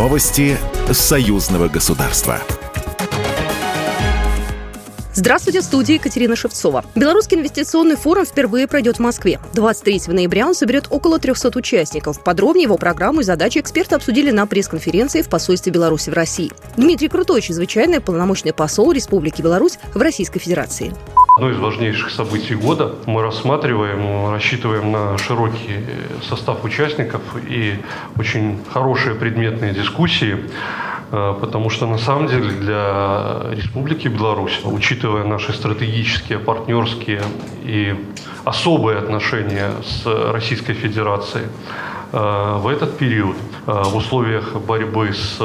Новости союзного государства. Здравствуйте, в студии Екатерина Шевцова. Белорусский инвестиционный форум впервые пройдет в Москве. 23 ноября он соберет около 300 участников. Подробнее его программу и задачи эксперты обсудили на пресс-конференции в посольстве Беларуси в России. Дмитрий Крутой, чрезвычайный полномочный посол Республики Беларусь в Российской Федерации. Одно из важнейших событий года мы рассматриваем, рассчитываем на широкий состав участников и очень хорошие предметные дискуссии. Э, потому что на самом деле для Республики Беларусь, учитывая наши стратегические, партнерские и особые отношения с Российской Федерацией, э, в этот период, э, в условиях борьбы с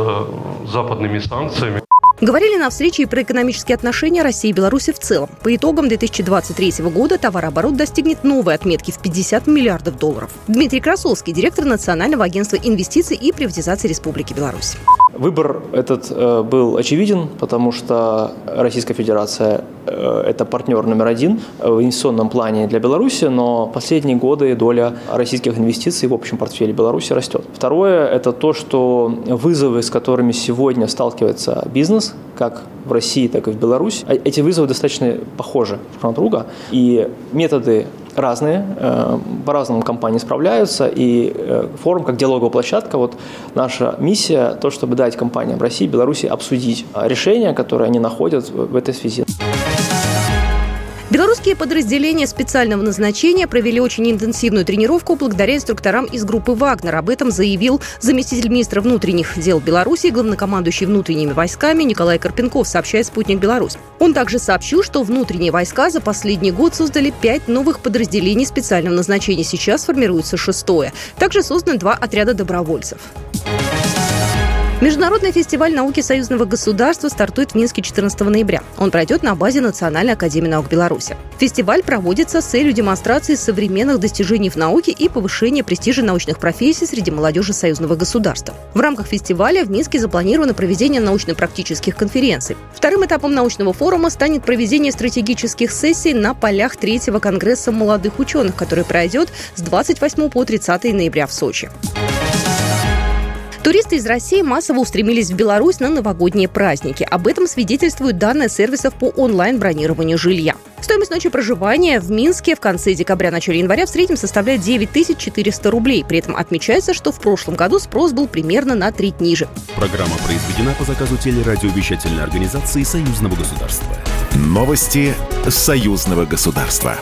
западными санкциями, Говорили на встрече и про экономические отношения России и Беларуси в целом. По итогам 2023 года товарооборот достигнет новой отметки в 50 миллиардов долларов. Дмитрий Красовский, директор Национального агентства инвестиций и приватизации Республики Беларусь. Выбор этот э, был очевиден, потому что Российская Федерация это партнер номер один в инвестиционном плане для Беларуси, но последние годы доля российских инвестиций в общем портфеле Беларуси растет. Второе – это то, что вызовы, с которыми сегодня сталкивается бизнес, как в России, так и в Беларуси, а эти вызовы достаточно похожи друг на друга, и методы разные, э, по-разному компании справляются, и э, форум как диалоговая площадка, вот наша миссия, то, чтобы дать компаниям России, Беларуси обсудить решения, которые они находят в этой связи. Белорусские подразделения специального назначения провели очень интенсивную тренировку благодаря инструкторам из группы «Вагнер». Об этом заявил заместитель министра внутренних дел Беларуси, главнокомандующий внутренними войсками Николай Карпенков, сообщает «Спутник Беларусь». Он также сообщил, что внутренние войска за последний год создали пять новых подразделений специального назначения. Сейчас формируется шестое. Также созданы два отряда добровольцев. Международный фестиваль науки союзного государства стартует в Минске 14 ноября. Он пройдет на базе Национальной академии наук Беларуси. Фестиваль проводится с целью демонстрации современных достижений в науке и повышения престижа научных профессий среди молодежи союзного государства. В рамках фестиваля в Минске запланировано проведение научно-практических конференций. Вторым этапом научного форума станет проведение стратегических сессий на полях третьего конгресса молодых ученых, который пройдет с 28 по 30 ноября в Сочи. Туристы из России массово устремились в Беларусь на новогодние праздники. Об этом свидетельствуют данные сервисов по онлайн-бронированию жилья. Стоимость ночи проживания в Минске в конце декабря-начале января в среднем составляет 9400 рублей. При этом отмечается, что в прошлом году спрос был примерно на треть ниже. Программа произведена по заказу телерадиовещательной организации Союзного государства. Новости Союзного государства.